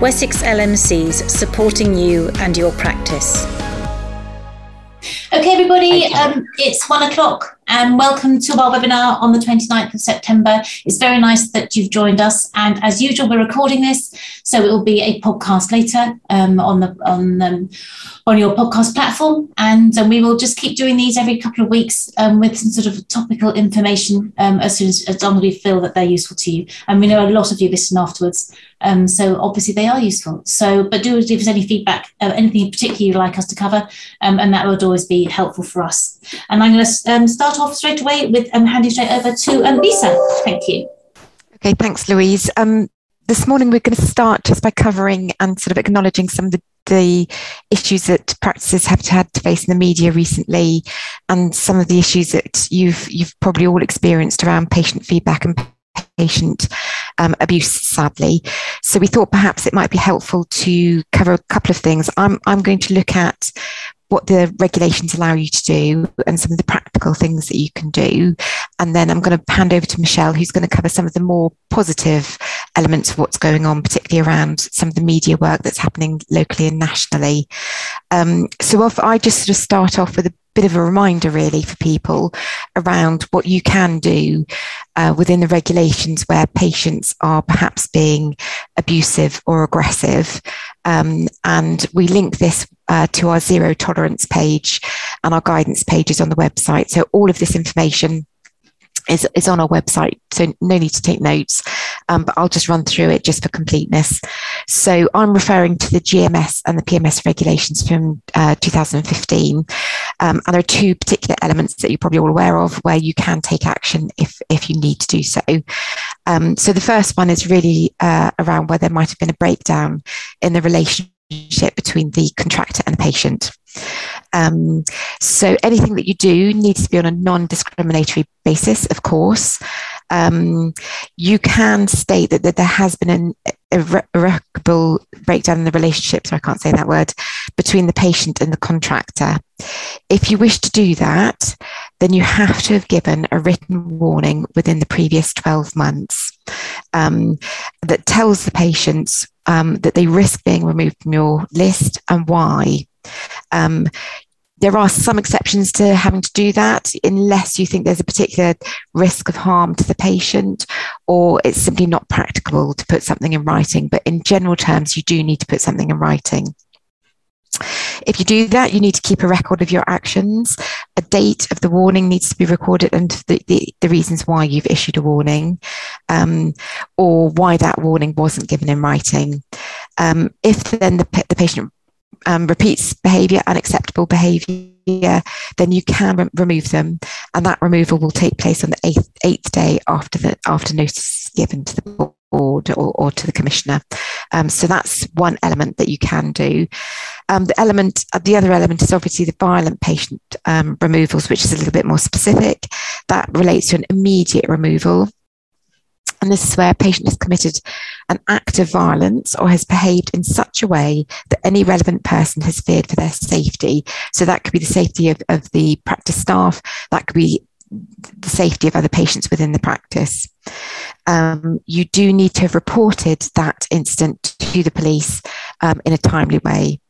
Wessex LMCs supporting you and your practice. Okay, everybody, um, it's one o'clock and welcome to our webinar on the 29th of September. It's very nice that you've joined us. And as usual, we're recording this, so it will be a podcast later um, on the on um, on your podcast platform. And um, we will just keep doing these every couple of weeks um, with some sort of topical information um, as soon as, as long as we feel that they're useful to you. And we know a lot of you listen afterwards. So obviously they are useful. So, but do give us any feedback, uh, anything in particular you'd like us to cover, and that would always be helpful for us. And I'm going to um, start off straight away with um, handing straight over to um, Lisa. Thank you. Okay, thanks, Louise. Um, this morning we're going to start just by covering and sort of acknowledging some of the the issues that practices have had to face in the media recently, and some of the issues that you've you've probably all experienced around patient feedback and patient um, abuse, sadly. So we thought perhaps it might be helpful to cover a couple of things. I'm, I'm going to look at what the regulations allow you to do and some of the practical things that you can do. And then I'm going to hand over to Michelle, who's going to cover some of the more positive elements of what's going on, particularly around some of the media work that's happening locally and nationally. Um, so if I just sort of start off with a bit of a reminder really for people around what you can do uh, within the regulations where patients are perhaps being abusive or aggressive. Um, and we link this uh, to our zero tolerance page and our guidance pages on the website. So all of this information is, is on our website, so no need to take notes. Um, but I'll just run through it just for completeness. So I'm referring to the GMS and the PMS regulations from uh, 2015. Um, and there are two particular elements that you're probably all aware of where you can take action if, if you need to do so. Um, so the first one is really uh, around where there might have been a breakdown in the relationship between the contractor and the patient. Um, so anything that you do needs to be on a non-discriminatory basis, of course. Um, you can state that, that there has been an irreparable breakdown in the relationship, so I can't say that word, between the patient and the contractor. If you wish to do that, then you have to have given a written warning within the previous 12 months um, that tells the patients um, that they risk being removed from your list and why. Um, there are some exceptions to having to do that unless you think there's a particular risk of harm to the patient or it's simply not practicable to put something in writing. But in general terms, you do need to put something in writing. If you do that, you need to keep a record of your actions. A date of the warning needs to be recorded and the, the, the reasons why you've issued a warning um, or why that warning wasn't given in writing. Um, if then the, the patient um, repeats behaviour, unacceptable behaviour, then you can re- remove them, and that removal will take place on the eighth, eighth day after the after notice given to the board or, or to the commissioner. Um, so that's one element that you can do. Um, the element, uh, the other element is obviously the violent patient um, removals, which is a little bit more specific. That relates to an immediate removal. And this is where a patient has committed an act of violence or has behaved in such a way that any relevant person has feared for their safety. So that could be the safety of, of the practice staff, that could be the safety of other patients within the practice. Um, you do need to have reported that incident to the police um, in a timely way.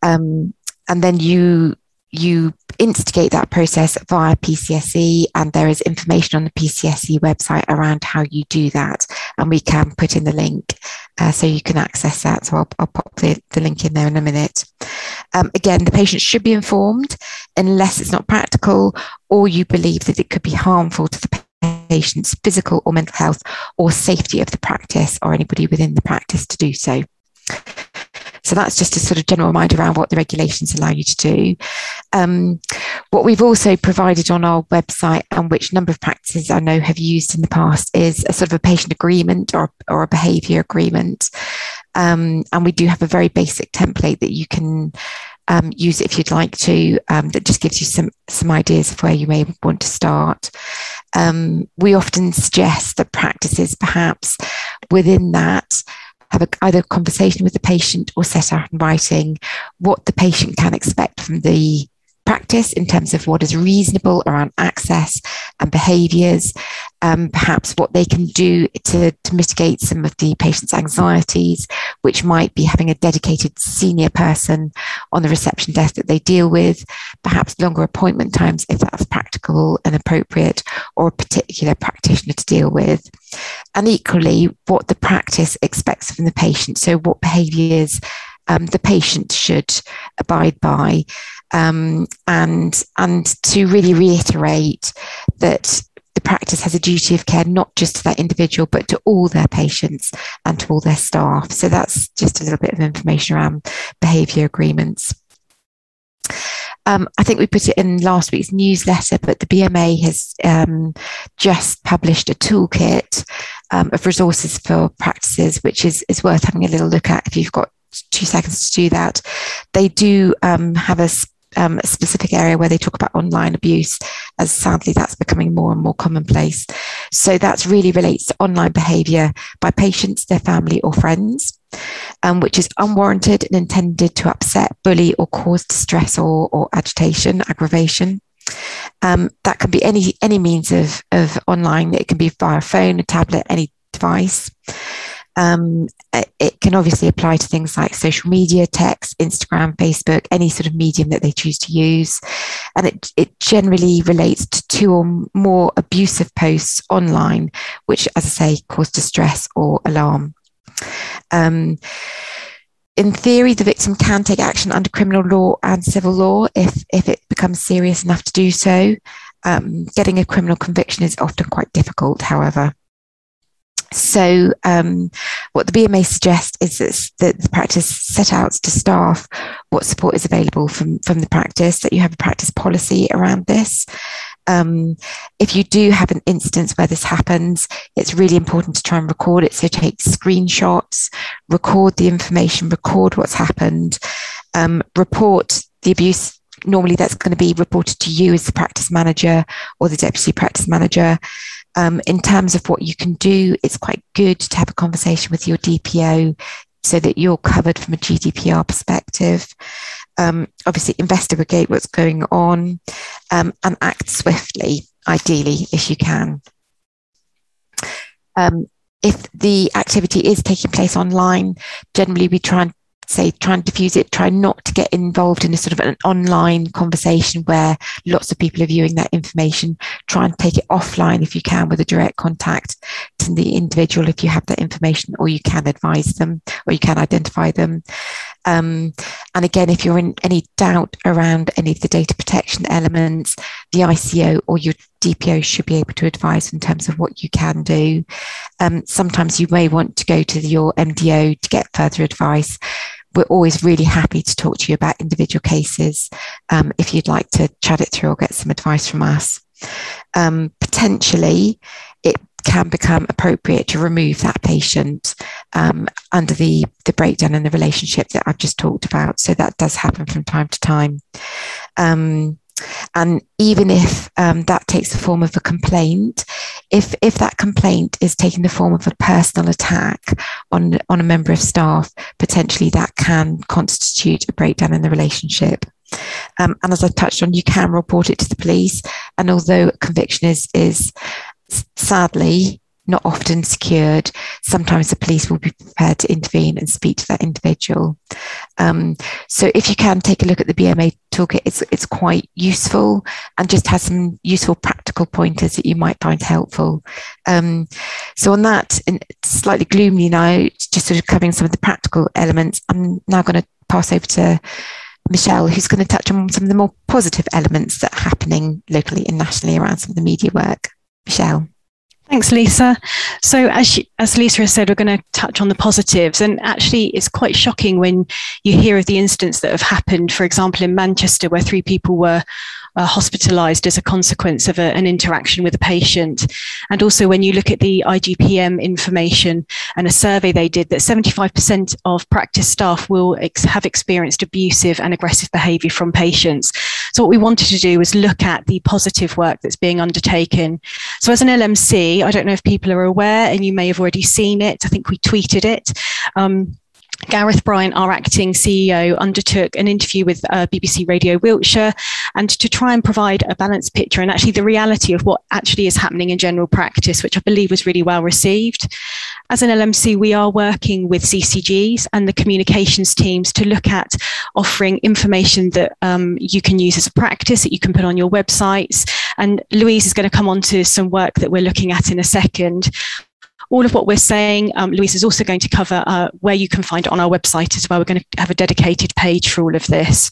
Um, and then you you instigate that process via PCSE, and there is information on the PCSE website around how you do that. And we can put in the link uh, so you can access that. So I'll, I'll pop the, the, link in there in a minute. Um, again, the patient should be informed unless it's not practical or you believe that it could be harmful to the patient's physical or mental health or safety of the practice or anybody within the practice to do so. So that's just a sort of general mind around what the regulations allow you to do. Um, what we've also provided on our website, and which number of practices I know have used in the past, is a sort of a patient agreement or, or a behaviour agreement. Um, and we do have a very basic template that you can um, use if you'd like to. Um, that just gives you some some ideas of where you may want to start. Um, we often suggest that practices, perhaps within that, have a, either a conversation with the patient or set out in writing what the patient can expect from the practice in terms of what is reasonable around access and behaviours, um, perhaps what they can do to, to mitigate some of the patient's anxieties, which might be having a dedicated senior person on the reception desk that they deal with, perhaps longer appointment times if that's practical and appropriate, or a particular practitioner to deal with. And equally, what the practice expects from the patient. So, what behaviours um, the patient should abide by um, and and to really reiterate that the practice has a duty of care not just to that individual but to all their patients and to all their staff so that's just a little bit of information around behaviour agreements um, I think we put it in last week's newsletter, but the BMA has um, just published a toolkit um, of resources for practices, which is, is worth having a little look at if you've got two seconds to do that. They do um, have a um, a specific area where they talk about online abuse, as sadly that's becoming more and more commonplace. So that really relates to online behaviour by patients, their family, or friends, um, which is unwarranted and intended to upset, bully, or cause distress or, or agitation, aggravation. Um, that can be any any means of of online. It can be via phone, a tablet, any device. Um, it can obviously apply to things like social media, text, Instagram, Facebook, any sort of medium that they choose to use. And it, it generally relates to two or more abusive posts online, which, as I say, cause distress or alarm. Um, in theory, the victim can take action under criminal law and civil law if, if it becomes serious enough to do so. Um, getting a criminal conviction is often quite difficult, however. So, um, what the BMA suggests is that the practice set out to staff what support is available from, from the practice, that you have a practice policy around this. Um, if you do have an instance where this happens, it's really important to try and record it. So, take screenshots, record the information, record what's happened, um, report the abuse normally that's going to be reported to you as the practice manager or the deputy practice manager um, in terms of what you can do, it's quite good to have a conversation with your DPO so that you're covered from a GDPR perspective. Um, obviously, investigate what's going on um, and act swiftly, ideally, if you can. Um, if the activity is taking place online, generally we try and say try and diffuse it try not to get involved in a sort of an online conversation where lots of people are viewing that information. Try and take it offline if you can with a direct contact to the individual if you have that information or you can advise them or you can identify them. Um, and again if you're in any doubt around any of the data protection elements the ico or your DPO should be able to advise in terms of what you can do. Um, sometimes you may want to go to your MDO to get further advice. We're always really happy to talk to you about individual cases um, if you'd like to chat it through or get some advice from us. Um, potentially, can become appropriate to remove that patient um, under the, the breakdown in the relationship that I've just talked about. So that does happen from time to time. Um, and even if um, that takes the form of a complaint, if if that complaint is taking the form of a personal attack on on a member of staff, potentially that can constitute a breakdown in the relationship. Um, and as I touched on, you can report it to the police. And although conviction is is sadly not often secured. Sometimes the police will be prepared to intervene and speak to that individual. Um, so if you can take a look at the BMA toolkit, it's it's quite useful and just has some useful practical pointers that you might find helpful. Um, so on that, slightly gloomy now, just sort of covering some of the practical elements. I'm now going to pass over to Michelle, who's going to touch on some of the more positive elements that are happening locally and nationally around some of the media work. Michelle. Thanks, Lisa. So, as, she, as Lisa has said, we're going to touch on the positives. And actually, it's quite shocking when you hear of the incidents that have happened, for example, in Manchester, where three people were uh, hospitalized as a consequence of a, an interaction with a patient. And also, when you look at the IGPM information and a survey they did, that 75% of practice staff will ex- have experienced abusive and aggressive behavior from patients. So, what we wanted to do was look at the positive work that's being undertaken. So, as an LMC, I don't know if people are aware, and you may have already seen it, I think we tweeted it. Um, Gareth Bryant, our acting CEO, undertook an interview with uh, BBC Radio Wiltshire and to try and provide a balanced picture and actually the reality of what actually is happening in general practice, which I believe was really well received. As an LMC, we are working with CCGs and the communications teams to look at offering information that um, you can use as a practice that you can put on your websites. And Louise is going to come on to some work that we're looking at in a second all of what we're saying, um, Louise is also going to cover uh, where you can find it on our website as well. We're going to have a dedicated page for all of this.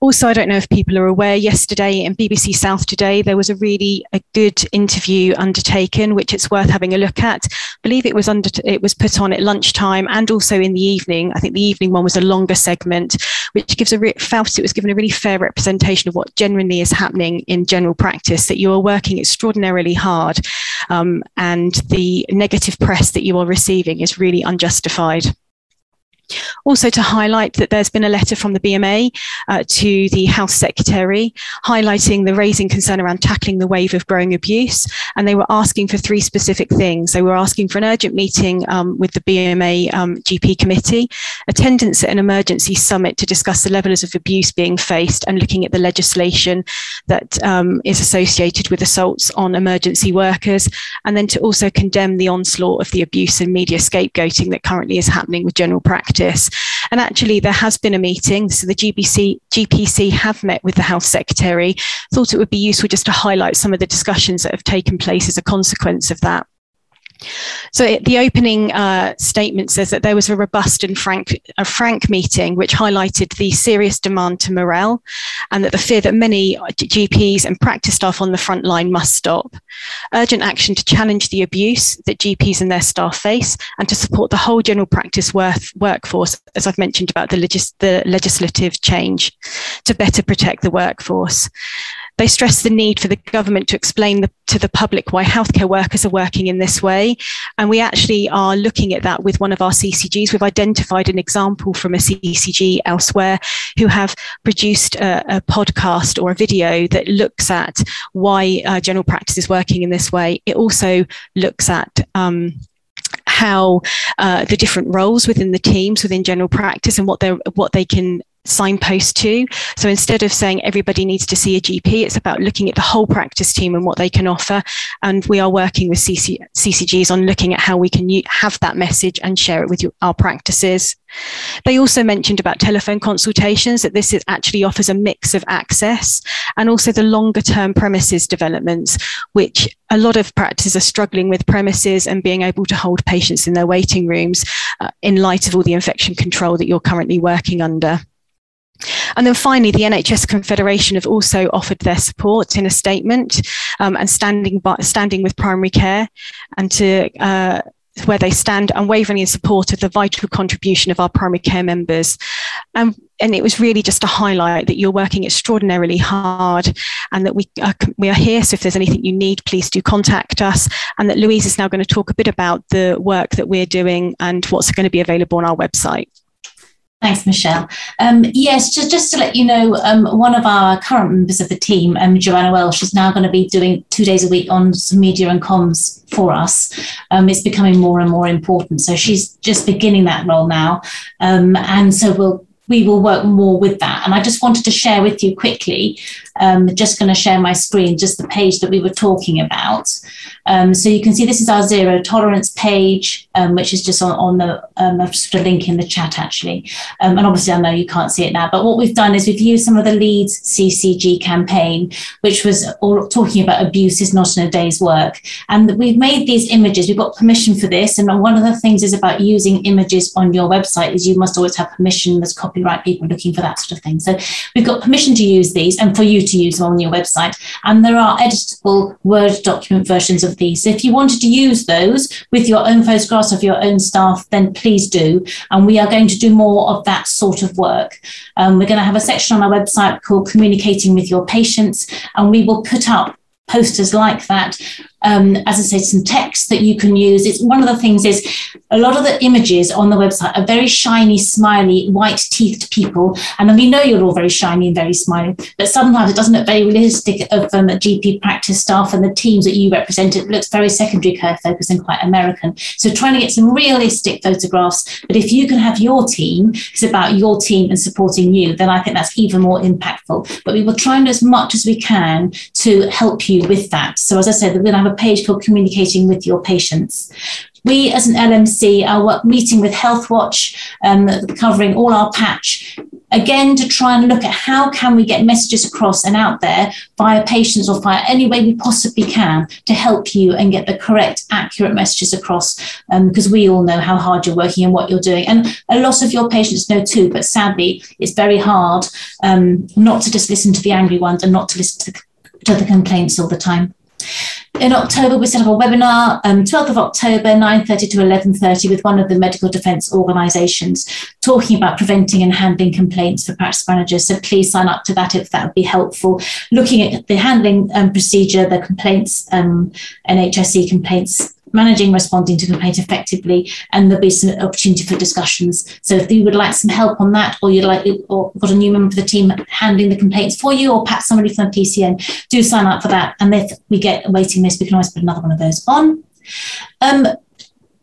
Also, I don't know if people are aware, yesterday in BBC South Today, there was a really a good interview undertaken, which it's worth having a look at. I believe it was under it was put on at lunchtime and also in the evening. I think the evening one was a longer segment, which gives a re- felt it was given a really fair representation of what genuinely is happening in general practice. That you are working extraordinarily hard, um, and the negative press that you are receiving is really unjustified. Also, to highlight that there's been a letter from the BMA uh, to the House Secretary highlighting the raising concern around tackling the wave of growing abuse. And they were asking for three specific things. They were asking for an urgent meeting um, with the BMA um, GP committee, attendance at an emergency summit to discuss the levels of abuse being faced and looking at the legislation that um, is associated with assaults on emergency workers, and then to also condemn the onslaught of the abuse and media scapegoating that currently is happening with general practice practice. And actually, there has been a meeting. So the GBC, GPC have met with the Health Secretary. Thought it would be useful just to highlight some of the discussions that have taken place as a consequence of that. So it, the opening uh, statement says that there was a robust and frank, a frank meeting which highlighted the serious demand to morale and that the fear that many GPs and practice staff on the front line must stop. Urgent action to challenge the abuse that GPs and their staff face and to support the whole general practice worth, workforce, as I've mentioned about the, legis- the legislative change to better protect the workforce. They stress the need for the government to explain the, to the public why healthcare workers are working in this way. And we actually are looking at that with one of our CCGs. We've identified an example from a CCG elsewhere who have produced a, a podcast or a video that looks at why uh, general practice is working in this way. It also looks at um, how uh, the different roles within the teams within general practice and what they what they can signpost to. So instead of saying everybody needs to see a GP, it's about looking at the whole practice team and what they can offer. And we are working with CC, CCGs on looking at how we can have that message and share it with our practices. They also mentioned about telephone consultations, that this is, actually offers a mix of access and also the longer term premises developments, which a lot of practices are struggling with premises and being able to hold patients in their waiting rooms uh, in light of all the infection control that you're currently working under. And then finally, the NHS Confederation have also offered their support in a statement um, and standing by, standing with primary care and to uh, where they stand unwaveringly in support of the vital contribution of our primary care members. Um, and it was really just to highlight that you're working extraordinarily hard and that we are, we are here. So if there's anything you need, please do contact us. And that Louise is now going to talk a bit about the work that we're doing and what's going to be available on our website. Thanks, Michelle. Um, yes, just, just to let you know, um, one of our current members of the team, um, Joanna Welsh, is now going to be doing two days a week on some media and comms for us. Um, it's becoming more and more important. So she's just beginning that role now. Um, and so we'll we will work more with that. And I just wanted to share with you quickly, um, i'm just going to share my screen, just the page that we were talking about. Um, so you can see this is our zero tolerance page, um, which is just on, on the, um, I've a link in the chat actually. Um, and obviously I know you can't see it now, but what we've done is we've used some of the Leeds CCG campaign, which was all talking about abuse is not in a day's work. And we've made these images, we've got permission for this. And one of the things is about using images on your website is you must always have permission, there's copyright people looking for that sort of thing. So we've got permission to use these and for you to use them on your website. And there are editable Word document versions of these. So if you wanted to use those with your own photographs of your own staff, then please do. And we are going to do more of that sort of work. Um, we're going to have a section on our website called Communicating with Your Patients, and we will put up posters like that um, as I say, some text that you can use. It's one of the things is a lot of the images on the website are very shiny, smiley, white teethed people. And we know you're all very shiny and very smiley, but sometimes it doesn't look very realistic of um, GP practice staff and the teams that you represent. It looks very secondary care focused and quite American. So trying to get some realistic photographs. But if you can have your team, it's about your team and supporting you, then I think that's even more impactful. But we will try and do as much as we can to help you with that. So as I said, we're going to have a page called Communicating with Your Patients. We, as an LMC, are meeting with Healthwatch, um, covering all our patch, again to try and look at how can we get messages across and out there via patients or via any way we possibly can to help you and get the correct, accurate messages across, um, because we all know how hard you're working and what you're doing, and a lot of your patients know too. But sadly, it's very hard um, not to just listen to the angry ones and not to listen to the, to the complaints all the time in October, we set up a webinar, um, 12th of October, 9.30 to 11.30 with one of the medical defence organisations talking about preventing and handling complaints for practice managers. So please sign up to that if that would be helpful. Looking at the handling um, procedure, the complaints, um, NHSE complaints managing responding to complaints effectively and there'll be some opportunity for discussions so if you would like some help on that or you'd like or got a new member of the team handling the complaints for you or perhaps somebody from the pcn do sign up for that and if we get a waiting list we can always put another one of those on um,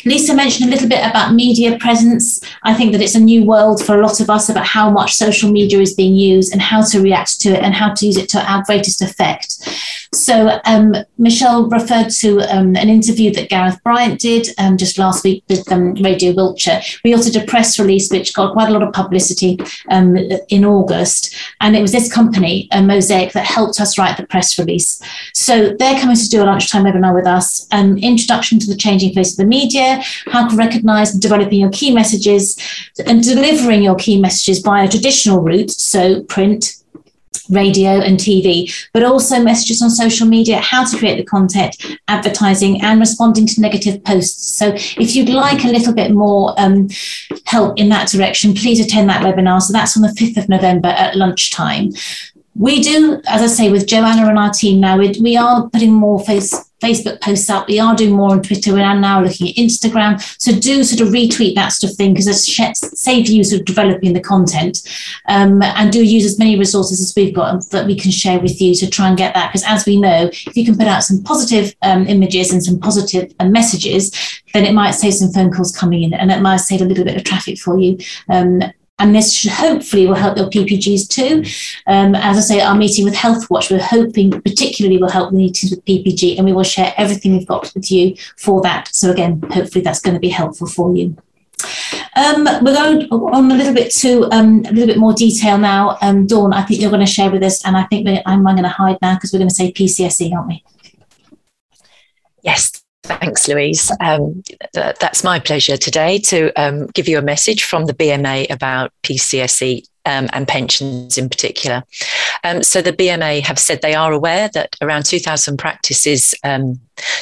Lisa mentioned a little bit about media presence. I think that it's a new world for a lot of us about how much social media is being used and how to react to it and how to use it to our greatest effect. So um, Michelle referred to um, an interview that Gareth Bryant did um, just last week with um, Radio Wiltshire. We also did a press release which got quite a lot of publicity um, in August, and it was this company, uh, Mosaic, that helped us write the press release. So they're coming to do a lunchtime webinar with us. Um, introduction to the changing face of the media, how to recognise and developing your key messages, and delivering your key messages via a traditional route, so print, radio and TV, but also messages on social media, how to create the content, advertising, and responding to negative posts. So, if you'd like a little bit more um, help in that direction, please attend that webinar. So, that's on the 5th of November at lunchtime. We do, as I say, with Joanna and our team now, we, we are putting more face Facebook posts up. We are doing more on Twitter. We are now looking at Instagram. So do sort of retweet that sort of thing because it saves you sort of developing the content um, and do use as many resources as we've got that we can share with you to try and get that. Because as we know, if you can put out some positive um, images and some positive uh, messages, then it might save some phone calls coming in and it might save a little bit of traffic for you. Um, and this should hopefully will help your PPGs too. Um, as I say, our meeting with Healthwatch, we're hoping particularly will help the meetings with PPG, and we will share everything we've got with you for that. So again, hopefully that's going to be helpful for you. Um, we're going on a little bit to um, a little bit more detail now. Um, Dawn, I think you're going to share with us, and I think I'm, I'm going to hide now because we're going to say PCSE, aren't we? Yes, Thanks, Louise. Um, th- that's my pleasure today to um, give you a message from the BMA about PCSE um, and pensions in particular. Um, so, the BMA have said they are aware that around 2,000 practices um,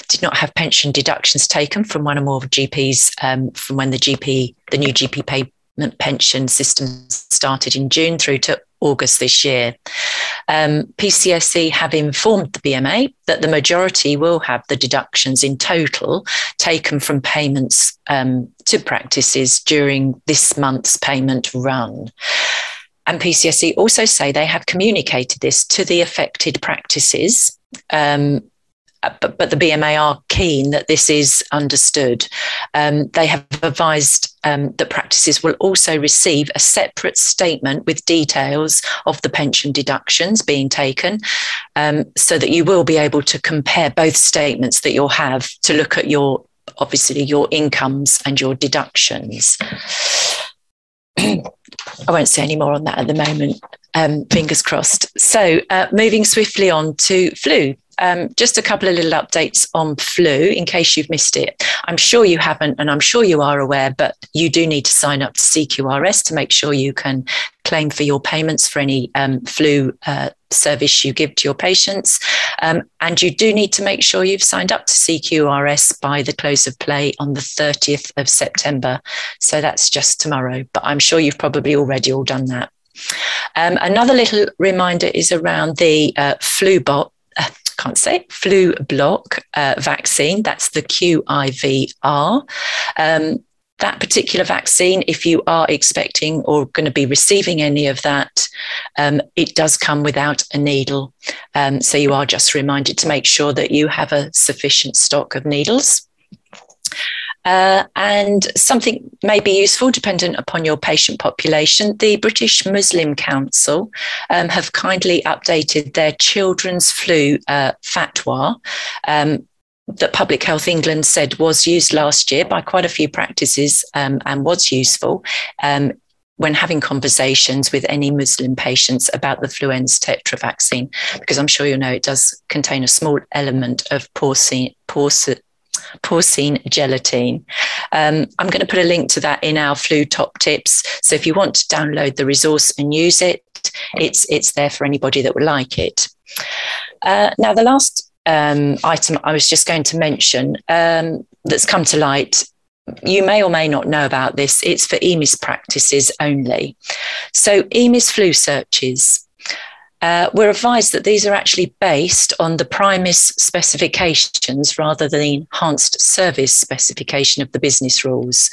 did not have pension deductions taken from one or more GPs um, from when the GP, the new GP payment pension system started in June through to August this year. Um, PCSE have informed the BMA that the majority will have the deductions in total taken from payments um, to practices during this month's payment run. And PCSE also say they have communicated this to the affected practices um, uh, but, but the BMA are keen that this is understood. Um, they have advised um, that practices will also receive a separate statement with details of the pension deductions being taken um, so that you will be able to compare both statements that you'll have to look at your obviously your incomes and your deductions. I won't say any more on that at the moment. Um, fingers crossed. So, uh, moving swiftly on to flu um, just a couple of little updates on flu in case you've missed it. I'm sure you haven't, and I'm sure you are aware, but you do need to sign up to CQRS to make sure you can claim for your payments for any um, flu uh, service you give to your patients. Um, and you do need to make sure you've signed up to CQRS by the close of play on the 30th of September. So that's just tomorrow, but I'm sure you've probably already all done that. Um, another little reminder is around the uh, flu bot can't say Flublok uh, vaccine. That's the QIVR. Um, that particular vaccine, if you are expecting or going to be receiving any of that, um, it does come without a needle. Um, so you are just reminded to make sure that you have a sufficient stock of needles. Uh, and something may be useful dependent upon your patient population. The British Muslim Council um, have kindly updated their children's flu uh, fatwa. Um, that Public Health England said was used last year by quite a few practices um, and was useful um, when having conversations with any Muslim patients about the Fluenz tetra vaccine, because I'm sure you know it does contain a small element of porcine, porcine, porcine gelatin. Um, I'm going to put a link to that in our flu top tips. So if you want to download the resource and use it, it's it's there for anybody that would like it. Uh, now, the last um, item I was just going to mention um, that's come to light you may or may not know about this. It's for EMIS practices only. So, EMIS flu searches uh, we're advised that these are actually based on the PRIMIS specifications rather than the enhanced service specification of the business rules.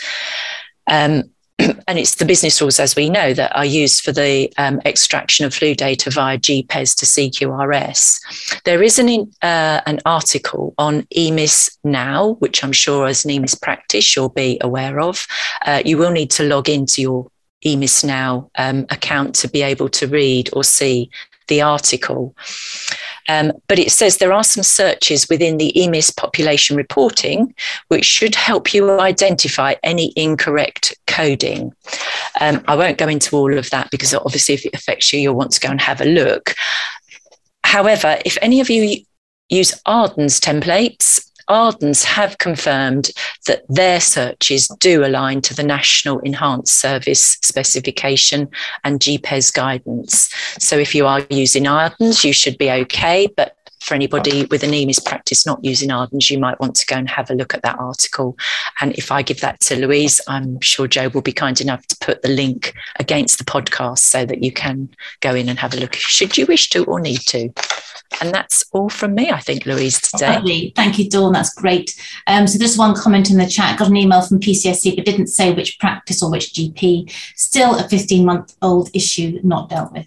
Um, and it's the business rules, as we know, that are used for the um, extraction of flu data via GPES to CQRS. There is an, uh, an article on EMIS now, which I'm sure as an EMIS practice you'll be aware of. Uh, you will need to log into your EMIS Now um, account to be able to read or see the article. Um, but it says there are some searches within the EMIS population reporting which should help you identify any incorrect coding. Um, I won't go into all of that because obviously, if it affects you, you'll want to go and have a look. However, if any of you use Ardens templates, Ardens have confirmed that their searches do align to the National Enhanced Service Specification and GPES guidance. So if you are using Ardens, you should be okay. But for anybody with an EMIS practice not using Ardens, you might want to go and have a look at that article. And if I give that to Louise, I'm sure Joe will be kind enough to put the link against the podcast so that you can go in and have a look should you wish to or need to. And that's all from me, I think, Louise, today. Lovely. Thank you, Dawn. That's great. Um, so there's one comment in the chat. Got an email from PCSE, but didn't say which practice or which GP. Still a 15 month old issue not dealt with.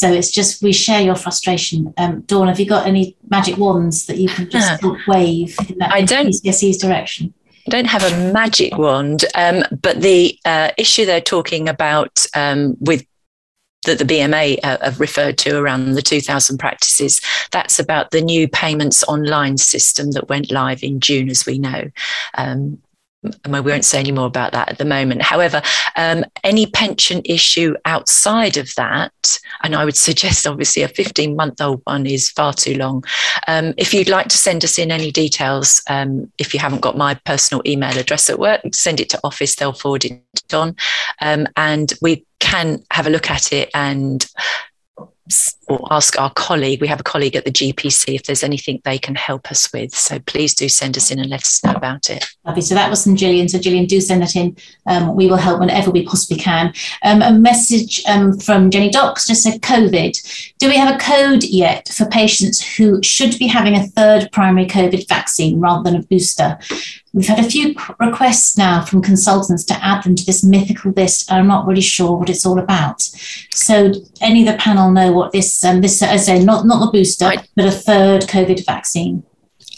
So it's just we share your frustration. Um, Dawn, have you got any magic wands that you can just wave in that I don't, PCSE's direction? I don't have a magic wand, um, but the uh, issue they're talking about um, with that the BMA uh, have referred to around the 2000 practices. That's about the new payments online system that went live in June, as we know. Um, we won't say any more about that at the moment. However, um, any pension issue outside of that, and I would suggest obviously a 15 month old one is far too long. Um, if you'd like to send us in any details, um, if you haven't got my personal email address at work, send it to office, they'll forward it on. Um, and we can have a look at it and or ask our colleague. We have a colleague at the GPC if there's anything they can help us with. So please do send us in and let us know about it. Lovely. So that was from Gillian. So Gillian, do send that in. Um, we will help whenever we possibly can. Um, a message um, from Jenny Docks just said COVID. Do we have a code yet for patients who should be having a third primary COVID vaccine rather than a booster? We've had a few requests now from consultants to add them to this mythical list. I'm not really sure what it's all about. So, any of the panel know what this um, this as I say not not the booster, I, but a third COVID vaccine?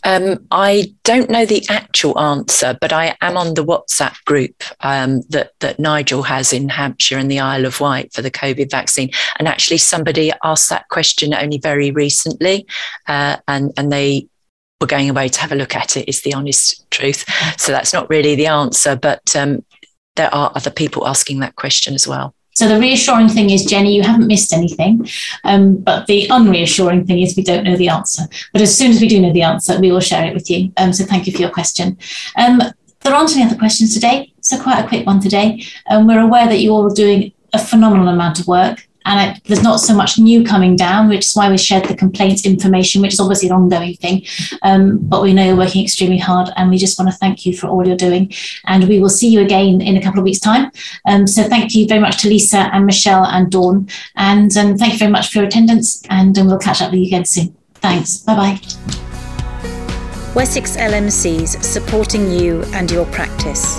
Um, I don't know the actual answer, but I am on the WhatsApp group um, that that Nigel has in Hampshire and the Isle of Wight for the COVID vaccine. And actually, somebody asked that question only very recently, uh, and and they were going away to have a look at it. Is the honest truth. So that's not really the answer, but um, there are other people asking that question as well. So the reassuring thing is, Jenny, you haven't missed anything. Um, but the unreassuring thing is we don't know the answer. But as soon as we do know the answer, we will share it with you. Um, so thank you for your question. Um, there aren't any other questions today, so quite a quick one today. Um, we're aware that you all are doing a phenomenal amount of work and there's not so much new coming down, which is why we shared the complaints information, which is obviously an ongoing thing. Um, but we know you're working extremely hard, and we just want to thank you for all you're doing. And we will see you again in a couple of weeks' time. Um, so thank you very much to Lisa and Michelle and Dawn, and um, thank you very much for your attendance. And um, we'll catch up with you again soon. Thanks. Bye bye. Wessex LMCs supporting you and your practice.